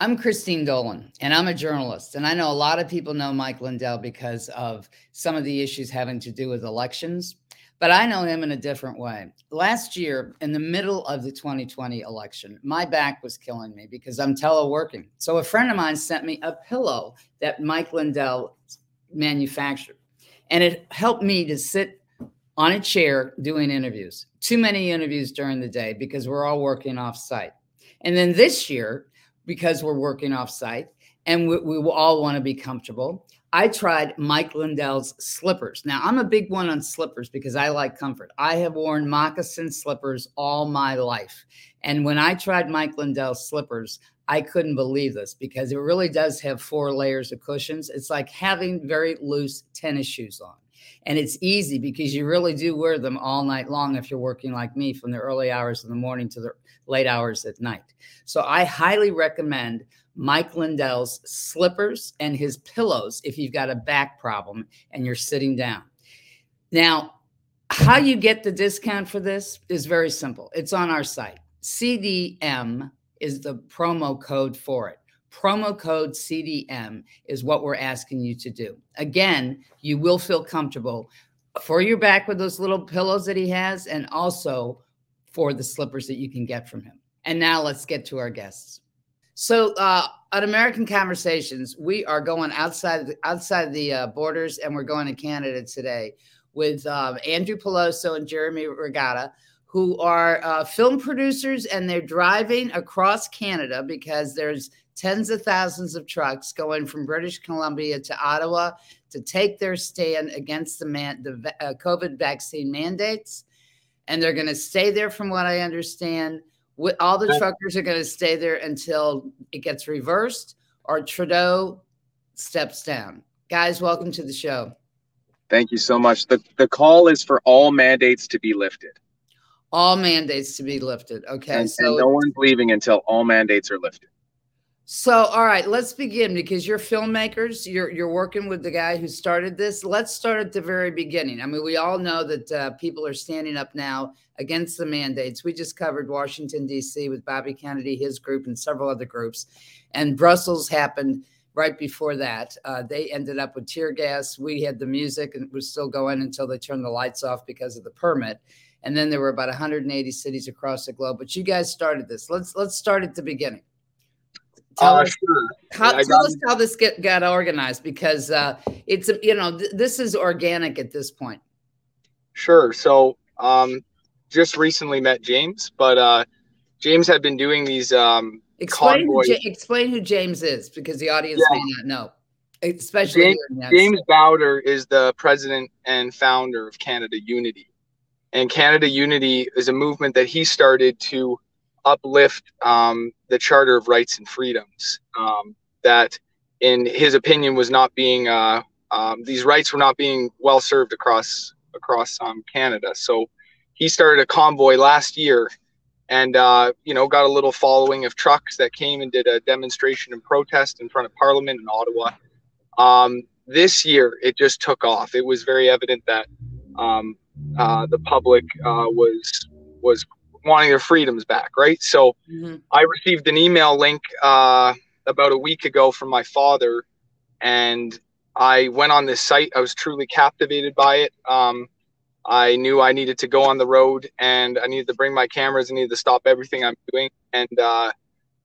I'm Christine Dolan, and I'm a journalist. And I know a lot of people know Mike Lindell because of some of the issues having to do with elections, but I know him in a different way. Last year, in the middle of the 2020 election, my back was killing me because I'm teleworking. So a friend of mine sent me a pillow that Mike Lindell manufactured, and it helped me to sit on a chair doing interviews. Too many interviews during the day because we're all working off site. And then this year, because we're working off site and we, we all want to be comfortable. I tried Mike Lindell's slippers. Now, I'm a big one on slippers because I like comfort. I have worn moccasin slippers all my life. And when I tried Mike Lindell's slippers, I couldn't believe this because it really does have four layers of cushions. It's like having very loose tennis shoes on. And it's easy because you really do wear them all night long if you're working like me from the early hours of the morning to the late hours at night. So I highly recommend Mike Lindell's slippers and his pillows if you've got a back problem and you're sitting down. Now, how you get the discount for this is very simple. It's on our site. CDM is the promo code for it. Promo code CDM is what we're asking you to do. Again, you will feel comfortable for your back with those little pillows that he has and also for the slippers that you can get from him. And now let's get to our guests. So, uh, at American Conversations, we are going outside the, outside the uh, borders, and we're going to Canada today with uh, Andrew Peloso and Jeremy Regoto, who are uh, film producers, and they're driving across Canada because there's tens of thousands of trucks going from British Columbia to Ottawa to take their stand against the man the uh, COVID vaccine mandates and they're going to stay there, from what I understand. All the truckers are going to stay there until it gets reversed or Trudeau steps down. Guys, welcome to the show. Thank you so much. The, the call is for all mandates to be lifted. All mandates to be lifted. Okay. And, so and no one's leaving until all mandates are lifted. So, all right, let's begin because you're filmmakers. You're you're working with the guy who started this. Let's start at the very beginning. I mean, we all know that uh, people are standing up now against the mandates. We just covered Washington D.C. with Bobby Kennedy, his group, and several other groups, and Brussels happened right before that. Uh, they ended up with tear gas. We had the music, and it was still going until they turned the lights off because of the permit. And then there were about 180 cities across the globe. But you guys started this. Let's let's start at the beginning. Tell, uh, us, sure. how, yeah, tell us how this get, got organized because uh, it's you know th- this is organic at this point. Sure. So um, just recently met James, but uh, James had been doing these. Um, explain who J- explain who James is because the audience yeah. may not know. Especially James, James Bauder is the president and founder of Canada Unity, and Canada Unity is a movement that he started to uplift um, the Charter of Rights and Freedoms um, that, in his opinion, was not being uh, um, these rights were not being well served across across um, Canada. So he started a convoy last year, and uh, you know got a little following of trucks that came and did a demonstration and protest in front of Parliament in Ottawa. Um, this year, it just took off. It was very evident that um, uh, the public uh, was was wanting their freedoms back, right? So mm-hmm. I received an email link uh, about a week ago from my father, and I went on this site. I was truly captivated by it. Um, I knew I needed to go on the road and I needed to bring my cameras. I needed to stop everything I'm doing. And uh,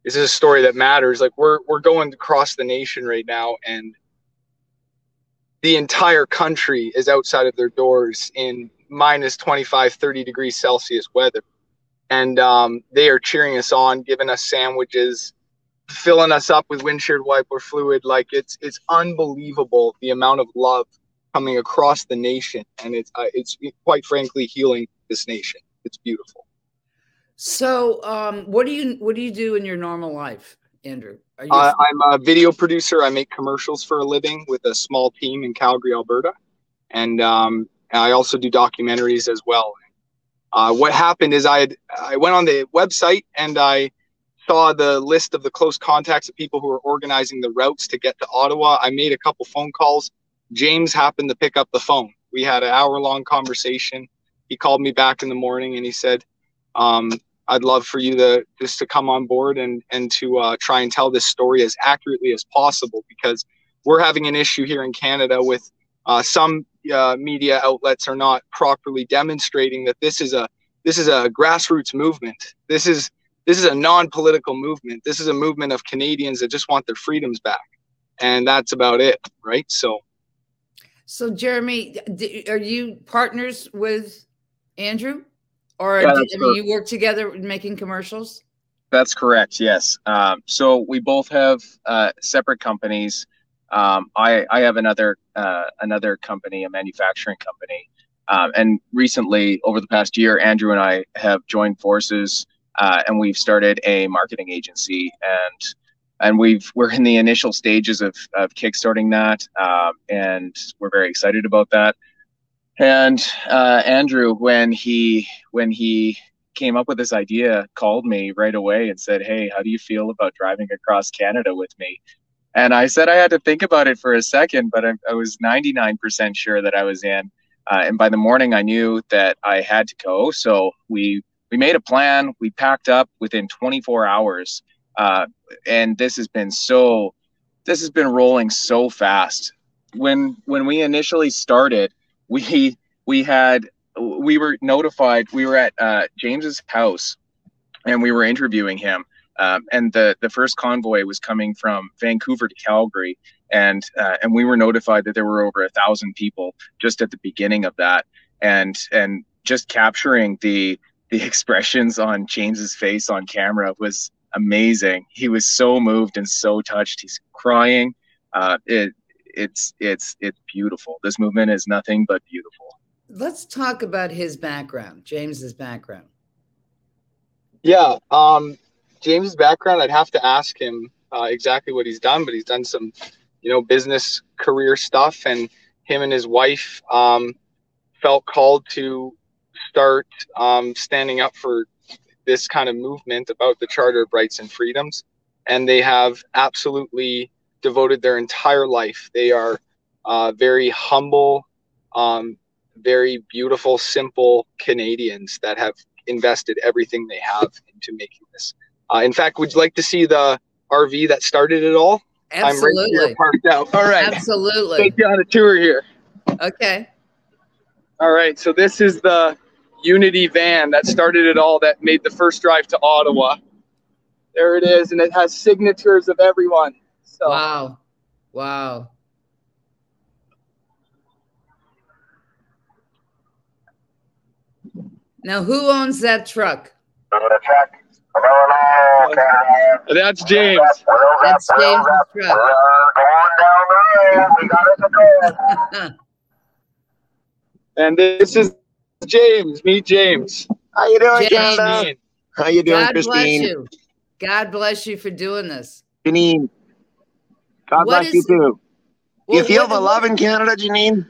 this is a story that matters. Like we're we're going across the nation right now, and the entire country is outside of their doors in minus 25, 30 degrees Celsius weather and um, they are cheering us on, giving us sandwiches, filling us up with windshield wiper fluid. Like it's it's unbelievable the amount of love coming across the nation, and it's uh, it's quite frankly healing this nation. It's beautiful. So, um, what do you what do you do in your normal life, Andrew? Uh, I'm a video producer. I make commercials for a living with a small team in Calgary, Alberta, and um, I also do documentaries as well. Uh, what happened is I had I went on the website and I saw the list of the close contacts of people who were organizing the routes to get to Ottawa. I made a couple phone calls. James happened to pick up the phone. We had an hour long conversation. He called me back in the morning and he said, um, I'd love for you to just to come on board and and to uh, try and tell this story as accurately as possible because we're having an issue here in Canada with uh, some uh, media outlets are not properly demonstrating that this is a this is a grassroots movement. This is this is a non-political movement. This is a movement of Canadians that just want their freedoms back, and that's about it, right? So, so Jeremy, are you partners with Andrew? Or yeah, I mean, you work together making commercials? That's correct. Yes. Um, so we both have uh, separate companies. Um, I, I have another uh, another company, a manufacturing company, um, and recently, over the past year, Andrew and I have joined forces, uh, and we've started a marketing agency, and and we've we're in the initial stages of of kickstarting that, um, and we're very excited about that. And uh, Andrew, when he when he came up with this idea, called me right away and said, "Hey, how do you feel about driving across Canada with me?" And I said I had to think about it for a second, but I, I was 99% sure that I was in. Uh, and by the morning, I knew that I had to go. So we we made a plan. We packed up within 24 hours, uh, and this has been so. This has been rolling so fast. When when we initially started, we we had we were notified. We were at uh, James's house, and we were interviewing him. Um, and the the first convoy was coming from Vancouver to Calgary, and uh, and we were notified that there were over a thousand people just at the beginning of that, and and just capturing the the expressions on James's face on camera was amazing. He was so moved and so touched. He's crying. Uh, it it's it's it's beautiful. This movement is nothing but beautiful. Let's talk about his background, James's background. Yeah, um, James's background. I'd have to ask him uh, exactly what he's done, but he's done some, you know, business career stuff, and him and his wife um, felt called to start um, standing up for this kind of movement about the Charter of Rights and Freedoms, and they have absolutely devoted their entire life. They are uh, very humble, um, very beautiful, simple Canadians that have invested everything they have into making this. Uh, in fact, would you like to see the RV that started it all? Absolutely. I'm right here parked out. All right. Absolutely. Take you on a tour here. Okay. All right. So this is the Unity van that started it all, that made the first drive to Ottawa. There it is, and it has signatures of everyone. So wow, wow. Now, who owns that truck? That's James. That's James' truck. and this is James. Meet James. How you doing, James? How you doing, God Christine? Bless you. God bless you for doing this. Janine, God what bless is, you too. Do you feel what, the love in Canada, Janine?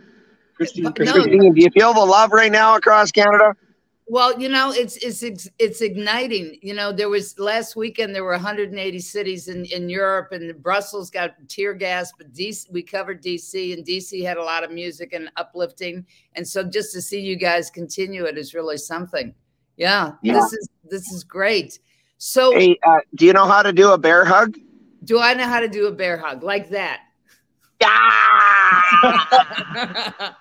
Christine, no, Christine, do you feel the love right now across Canada? Well, you know, it's it's it's igniting. You know, there was last weekend there were 180 cities in in Europe, and Brussels got tear gas, but DC we covered DC, and DC had a lot of music and uplifting. And so, just to see you guys continue it is really something. Yeah, yeah. this is this is great. So, hey, uh, do you know how to do a bear hug? Do I know how to do a bear hug like that? Yeah.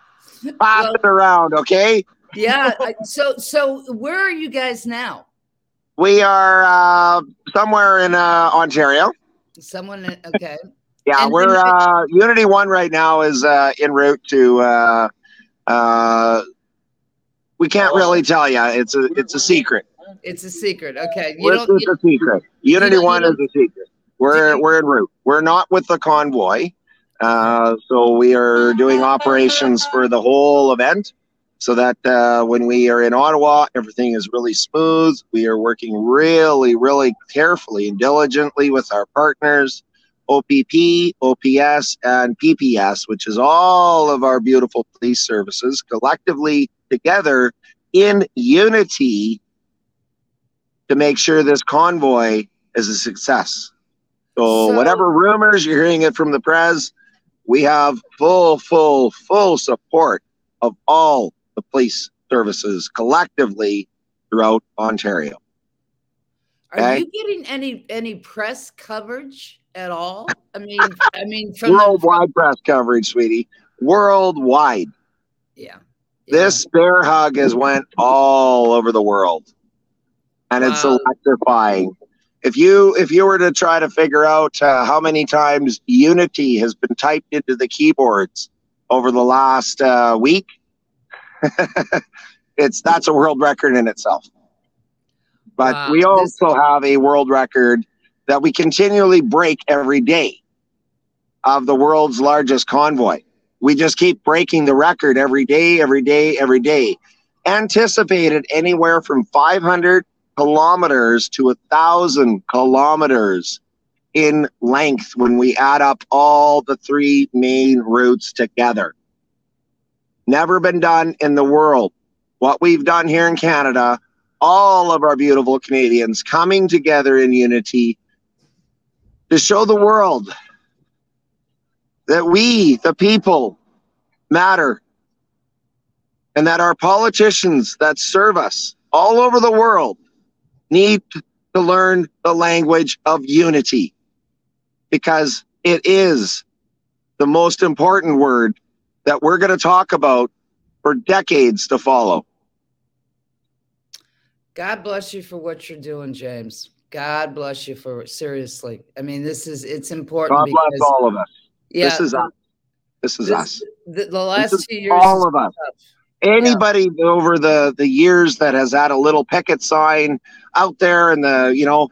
Pass well, it around, okay? Yeah. So, so where are you guys now? We are uh, somewhere in uh, Ontario. Someone, okay. Yeah, and, we're uh, Unity One right now is uh, en route to. Uh, uh, we can't really tell you. It's a it's a secret. It's a secret. Okay, you don't. It's you, a secret. Unity One is a secret. We're we're en route. We're not with the convoy, uh, so we are doing operations for the whole event, so that uh, when we are in Ottawa, everything is really smooth. We are working really, really carefully and diligently with our partners, OPP, OPS, and PPS, which is all of our beautiful police services collectively together in unity to make sure this convoy is a success. So, so, whatever rumors you're hearing it from the press, we have full, full, full support of all the police services collectively throughout Ontario. Are okay? you getting any any press coverage at all? I mean, I mean, from worldwide the, press coverage, sweetie. Worldwide. Yeah. This bear hug has went all over the world, and it's wow. electrifying. If you if you were to try to figure out uh, how many times Unity has been typed into the keyboards over the last uh, week, it's that's a world record in itself. But wow. we also have a world record that we continually break every day of the world's largest convoy. We just keep breaking the record every day, every day, every day. Anticipated anywhere from 500 kilometers to a thousand kilometers in length when we add up all the three main routes together. Never been done in the world. What we've done here in Canada, all of our beautiful Canadians coming together in unity to show the world that we, the people, matter and that our politicians that serve us all over the world need to learn the language of unity because it is the most important word that we're going to talk about for decades to follow. God bless you for what you're doing, James. God bless you for seriously. I mean, this is it's important. God bless all of us. Yeah, this is us. This is this, us. The, the last two years, all of us. Tough. Anybody yeah. over the the years that has had a little picket sign out there and the you know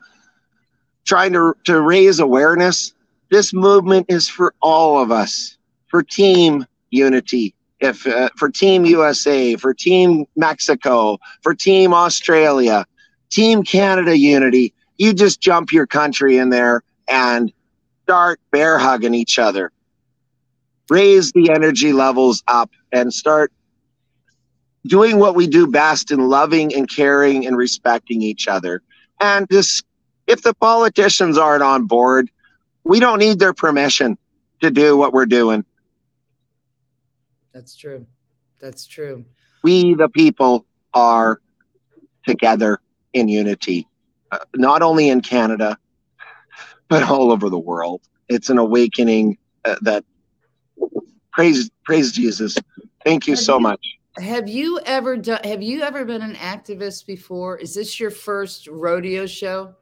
trying to to raise awareness. This movement is for all of us, for team unity, if uh, for Team USA, for Team Mexico, for Team Australia, Team Canada unity. You just jump your country in there and start bear hugging each other. Raise the energy levels up and start doing what we do best in loving and caring and respecting each other. And just if the politicians aren't on board, we don't need their permission to do what we're doing. That's true. That's true. We, the people, are together in unity, uh, not only in Canada, but all over the world. It's an awakening uh, that praise praise Jesus. Thank you have so you, much. Have you ever done? Have you ever been an activist before? Is this your first rodeo show?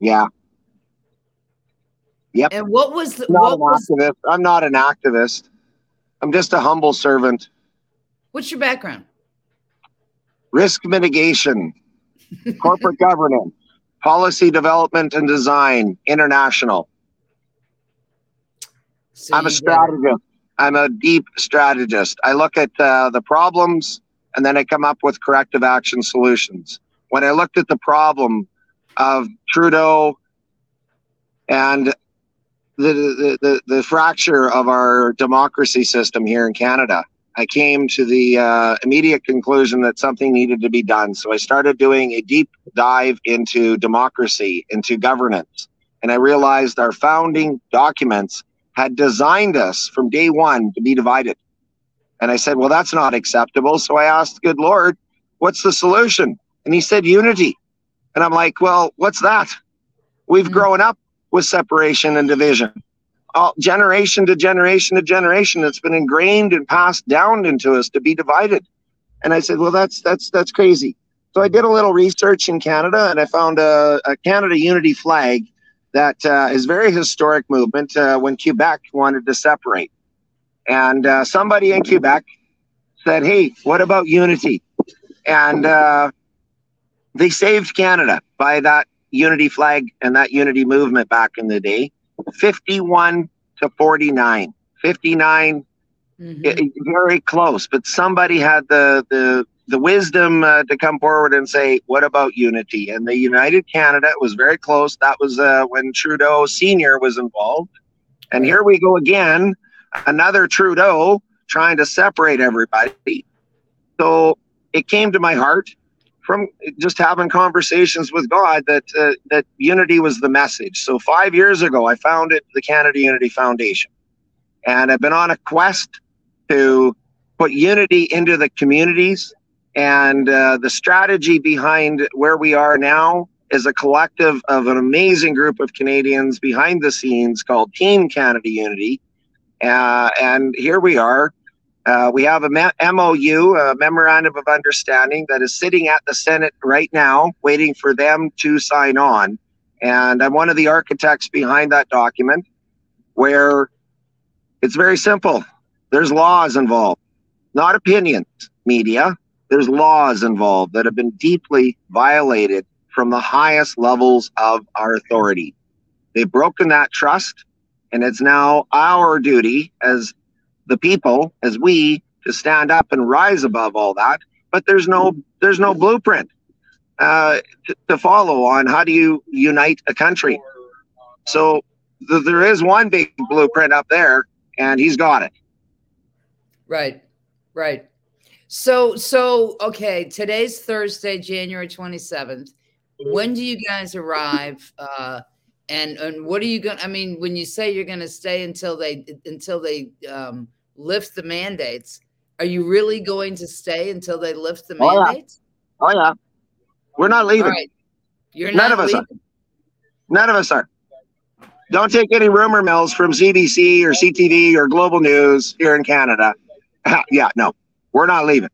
Yeah. Yep. And what was the? Not what an was, activist. I'm not an activist. I'm just a humble servant. What's your background? Risk mitigation, corporate governance, policy development and design, international. So I'm a strategist. I'm a deep strategist. I look at uh, the problems and then I come up with corrective action solutions. When I looked at the problem of Trudeau and the, the, the, fracture of our democracy system here in Canada. I came to the uh, immediate conclusion that something needed to be done. So I started doing a deep dive into democracy, into governance. And I realized our founding documents had designed us from day one to be divided. And I said, well, that's not acceptable. So I asked, good Lord, what's the solution? And he said, unity. And I'm like, well, what's that? We've mm-hmm. grown up with separation and division. All, generation to generation to generation, it's been ingrained and passed down into us to be divided. And I said, well, that's that's that's crazy. So I did a little research in Canada, and I found a, a Canada Unity flag that uh, is very historic movement uh, when Quebec wanted to separate. And uh, somebody in Quebec said, "Hey, what about unity?" And uh, they saved Canada by that unity flag and that unity movement back in the day 51 to 49 59 mm-hmm. it, very close but somebody had the the the wisdom uh, to come forward and say what about unity? And the united canada was very close. That was uh, when trudeau senior was involved. And here we go again another trudeau trying to separate everybody. So it came to my heart from just having conversations with God that uh, that unity was the message. So five years ago, I founded the Canada Unity Foundation, and I've been on a quest to put unity into the communities. And uh, the strategy behind where we are now is a collective of an amazing group of Canadians behind the scenes called Team Canada Unity. Uh, and here we are. Uh, we have a MOU, a memorandum of understanding, that is sitting at the Senate right now, waiting for them to sign on. And I'm one of the architects behind that document where it's very simple. There's laws involved, not opinions, media. There's laws involved that have been deeply violated from the highest levels of our authority. They've broken that trust, and it's now our duty as the people, as we, to stand up and rise above all that. But there's no there's no blueprint uh, to, to follow on how do you unite a country. So th- there is one big blueprint up there, and he's got it. Right, right. So, so okay. Today's Thursday, January twenty seventh. When do you guys arrive? Uh, and and what are you going? to I mean, when you say you're going to stay until they until they um, lift the mandates, are you really going to stay until they lift the mandates? Oh yeah, oh, yeah. we're not leaving. You're none of us are. None of us are. Don't take any rumor mills from CBC or CTV or Global News here in Canada. yeah, no, we're not leaving.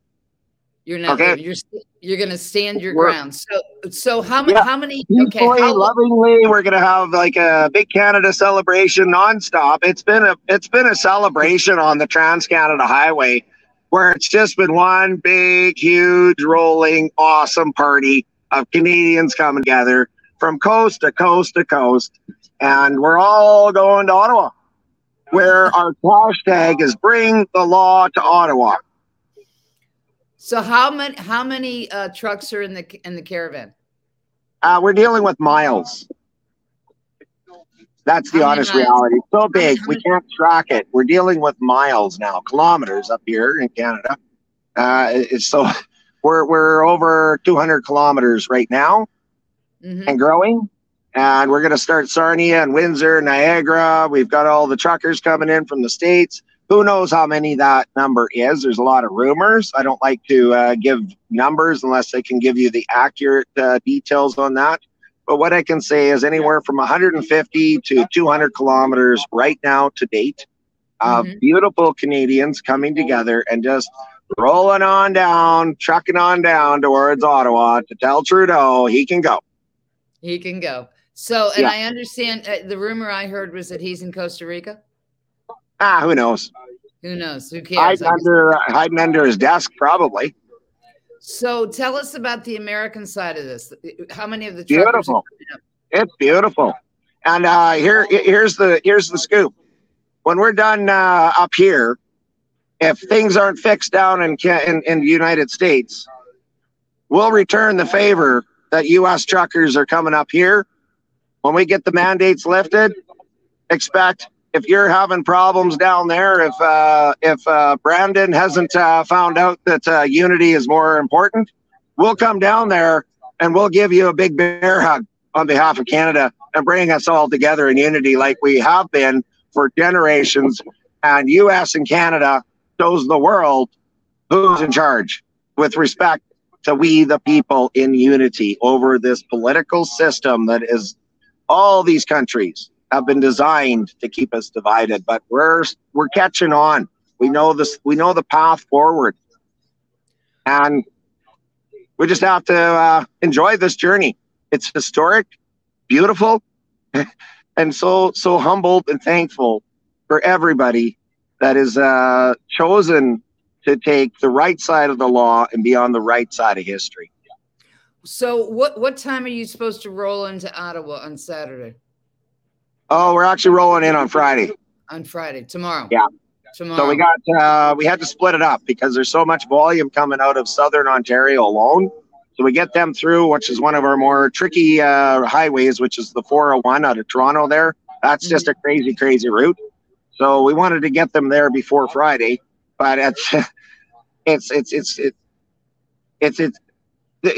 You're not. Okay. You're you're going to stand your we're, ground. So so how many yeah. how many? Okay, how, lovingly, we're going to have like a big Canada celebration nonstop. It's been a it's been a celebration on the Trans Canada Highway, where it's just been one big, huge, rolling, awesome party of Canadians coming together from coast to coast to coast, and we're all going to Ottawa, where our hashtag is "Bring the Law to Ottawa." So how many how many uh, trucks are in the in the caravan? Uh, we're dealing with miles. That's the honest reality. It's so big, we can't track it. We're dealing with miles now, kilometers up here in Canada. Uh, so we're we're over 200 kilometers right now, mm-hmm. and growing. And we're going to start Sarnia and Windsor, Niagara. We've got all the truckers coming in from the states who knows how many that number is? There's a lot of rumors. I don't like to uh, give numbers unless I can give you the accurate uh, details on that. But what I can say is anywhere from 150 to 200 kilometers right now to date of mm-hmm. beautiful Canadians coming together and just rolling on down, trucking on down towards Ottawa to tell Trudeau he can go. He can go. So, and yeah. I understand uh, the rumor I heard was that he's in Costa Rica. Ah, who knows? Who knows? Who cares? Hiding under, hiding under his desk, probably. So tell us about the American side of this. How many of the beautiful? It's beautiful. And uh, here, here's the here's the scoop. When we're done uh, up here, if things aren't fixed down in, in in the United States, we'll return the favor that U.S. truckers are coming up here. When we get the mandates lifted, expect if you're having problems down there, if uh, if uh, Brandon hasn't uh, found out that uh, unity is more important, we'll come down there and we'll give you a big bear hug on behalf of Canada and bring us all together in unity like we have been for generations. And U.S. and Canada shows the world who's in charge with respect to we the people in unity over this political system that is all these countries have been designed to keep us divided, but we're we're catching on. We know this. We know the path forward, and we just have to uh, enjoy this journey. It's historic, beautiful, and so so humbled and thankful for everybody that is uh, chosen to take the right side of the law and be on the right side of history. So, what what time are you supposed to roll into Ottawa on Saturday? Oh, we're actually rolling in on Friday. On Friday, tomorrow. Yeah. Tomorrow. So we got uh, we had to split it up because there's so much volume coming out of Southern Ontario alone. So we get them through, which is one of our more tricky uh, highways, which is the 401 out of Toronto. There, that's mm-hmm. just a crazy, crazy route. So we wanted to get them there before Friday, but it's it's it's it's it's it's, it's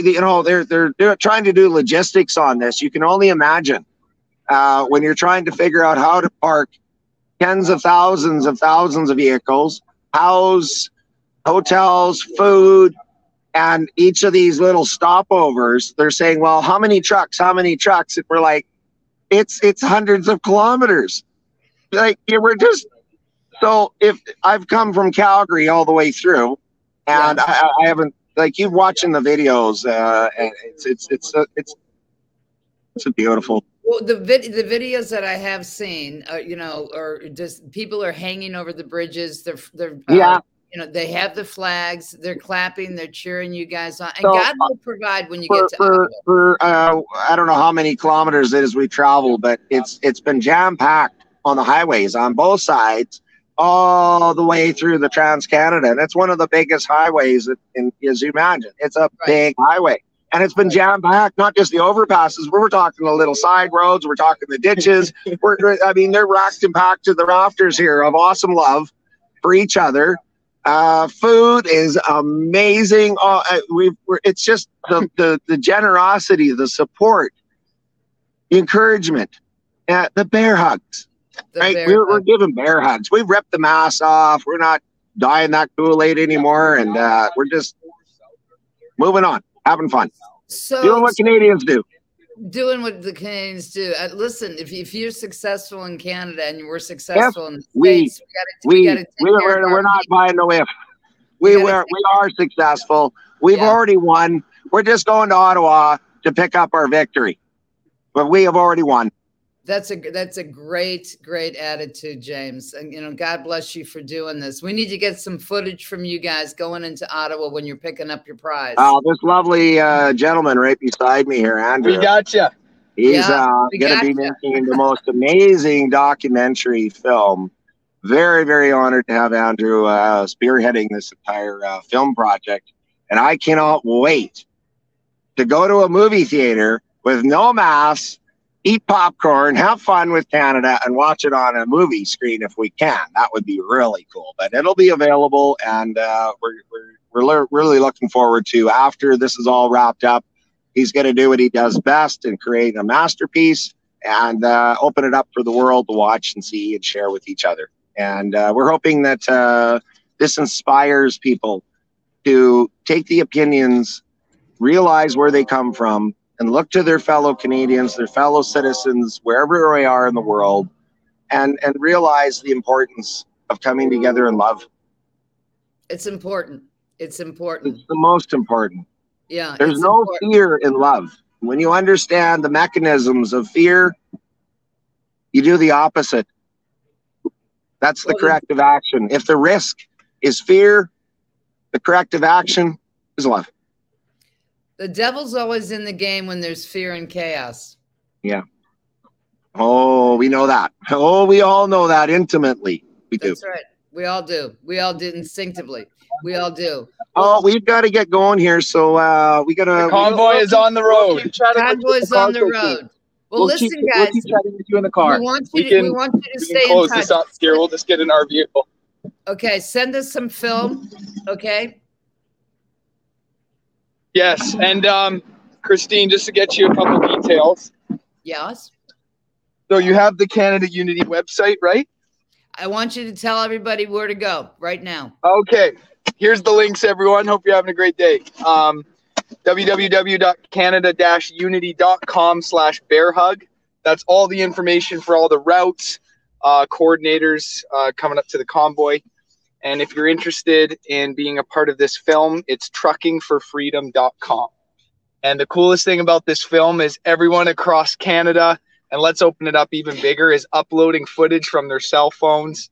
you know they're they're trying to do logistics on this. You can only imagine uh, when you're trying to figure out how to park tens of thousands of thousands of vehicles, house hotels, food, And each of these little stopovers, they're saying, "Well, how many trucks? How many trucks?" And we're like, "It's it's hundreds of kilometers." Like yeah, we're just so if I've come from Calgary all the way through, and I, I haven't like you watching the videos, uh, and it's it's it's uh, it's it's a beautiful. Well, the vid- the videos that I have seen, uh, you know, or just people are hanging over the bridges. They're they're uh, Yeah. You know, they have the flags. They're clapping. They're cheering you guys on, and So, God will provide when you for get to for, for uh, I don't know how many kilometers it is we travel, but it's it's been jam packed on the highways on both sides, all the way through the Trans Canada, and it's one of the biggest highways in, as you imagine. It's a big highway, and it's been jam packed. Not just the overpasses. We're talking the little side roads. We're talking the ditches. we're I mean they're racked and packed to the rafters here of awesome love for each other. Uh, food is amazing. Uh, uh, we've, we're, it's just the, the, the generosity, the support, the encouragement, uh, the bear hugs. The right? bear We're, we're giving bear hugs. We've ripped the mask off. We're not dying that Kool Aid anymore, and uh, we're just moving on, having fun, So doing what Canadians do. doing what the Canadians do. Uh, listen, if, if you're successful in Canada and we're successful in the we- states, we We, got to take we care of we're, we're not buying no if. We gotta were we are successful. We've Yeah. already won. We're just going to Ottawa to pick up our victory, but we have already won. That's a that's a great great attitude, James. And you know, God bless you for doing this. We need to get some footage from you guys going into Ottawa when you're picking up your prize. Uh, this lovely uh, gentleman right beside me here, Andrew. We gotcha. He's Yeah, uh, going to be making the most amazing documentary film. Very, very honored to have Andrew uh, spearheading this entire uh, film project. And I cannot wait to go to a movie theater with no mask, eat popcorn, have fun with Canada, and watch it on a movie screen if we can. That would be really cool. But it'll be available, and uh, we're, we're, we're really looking forward to after this is all wrapped up he's going to do what he does best and create a masterpiece and uh, open it up for the world to watch and see and share with each other. And uh, we're hoping that uh, this inspires people to take the opinions, realize where they come from, and look to their fellow Canadians, their fellow citizens, wherever they are in the world, and and realize the importance of coming together in love. it's important. It's important. It's the most important. Yeah. There's no important. fear in love. When you understand the mechanisms of fear, you do the opposite. That's the Well, corrective action. If the risk is fear, the corrective action is love. The devil's always in the game when there's fear and chaos. Yeah. Oh, we know that. Oh, we all know that intimately. We do. That's right. We all do. We all do instinctively. We all do. Oh, we've got to get going here. So uh, we got to. The convoy is on the road. Convoy's on the road. Well, We'll listen, keep, we'll guys. keep chatting with you in the We car. want We you. To, we can- want you to We stay can close in touch. this up here. We'll just get in our vehicle. Okay, send us some film. Okay. Yes, and um, Christine, just to get you a couple details. Yes. So you have the Canada Unity website, right? I want you to tell everybody where to go right now. Okay, here's the links, everyone. Hope you're having a great day. Um, www.canada-unity.com slash bear hug. That's all the information for all the routes, uh, coordinators uh, coming up to the convoy. And if you're interested in being a part of this film, it's truckingforfreedom.com. And the coolest thing about this film is everyone across Canada, and let's open it up even bigger, is uploading footage from their cell phones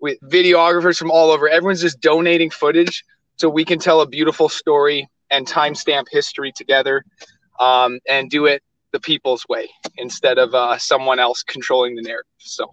with videographers from all over. Everyone's just donating footage so we can tell a beautiful story and timestamp history together um, and do it the people's way instead of uh, someone else controlling the narrative. So,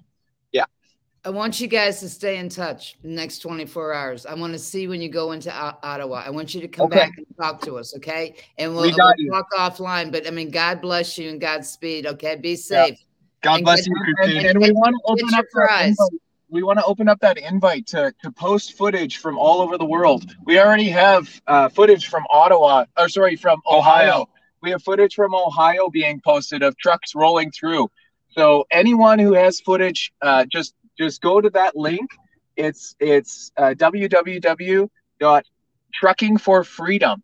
I want you guys to stay in touch the next 24 hours. I want to see when you go into O- Ottawa. I want you to come Okay. back and talk to us, okay? And we'll, We you. talk offline. But I mean, God bless you and Godspeed. Okay, be safe. God And bless you, And, Christine. and we want to open up that prize. invite. We want to open up that invite to, to post footage from all over the world. We already have uh, footage from Ottawa, or sorry, from Ohio. Ohio. We have footage from Ohio being posted of trucks rolling through. So anyone who has footage, uh, just just go to that link. It's it's uh, www.truckingforfreedom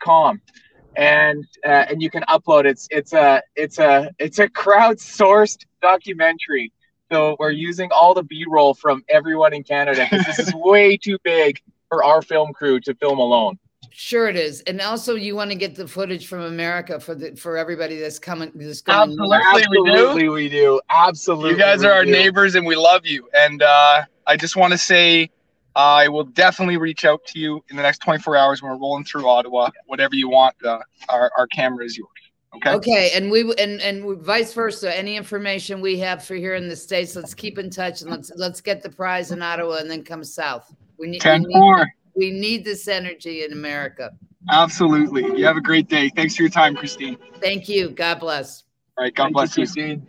com and uh, and you can upload. It's it's a it's a it's a crowdsourced documentary. So we're using all the b-roll from everyone in canada because this is way too big for our film crew to film alone Sure, it is, and also you want to get the footage from America for the for everybody that's coming. That's going absolutely, absolutely, we do. Absolutely, you guys are our do. neighbors, and we love you. And uh, I just want to say, I will definitely reach out to you in the next 24 hours when we're rolling through Ottawa. Whatever you want, uh, our our camera is yours. Okay. Okay, and we and and vice versa. Any information we have for here in the states, let's keep in touch and let's let's get the prize in Ottawa and then come south. We need. Ten four. We need this energy in America. Absolutely. You have a great day. Thanks for your time, Christine. Thank you. God bless. All right. God Thank bless you, Christine.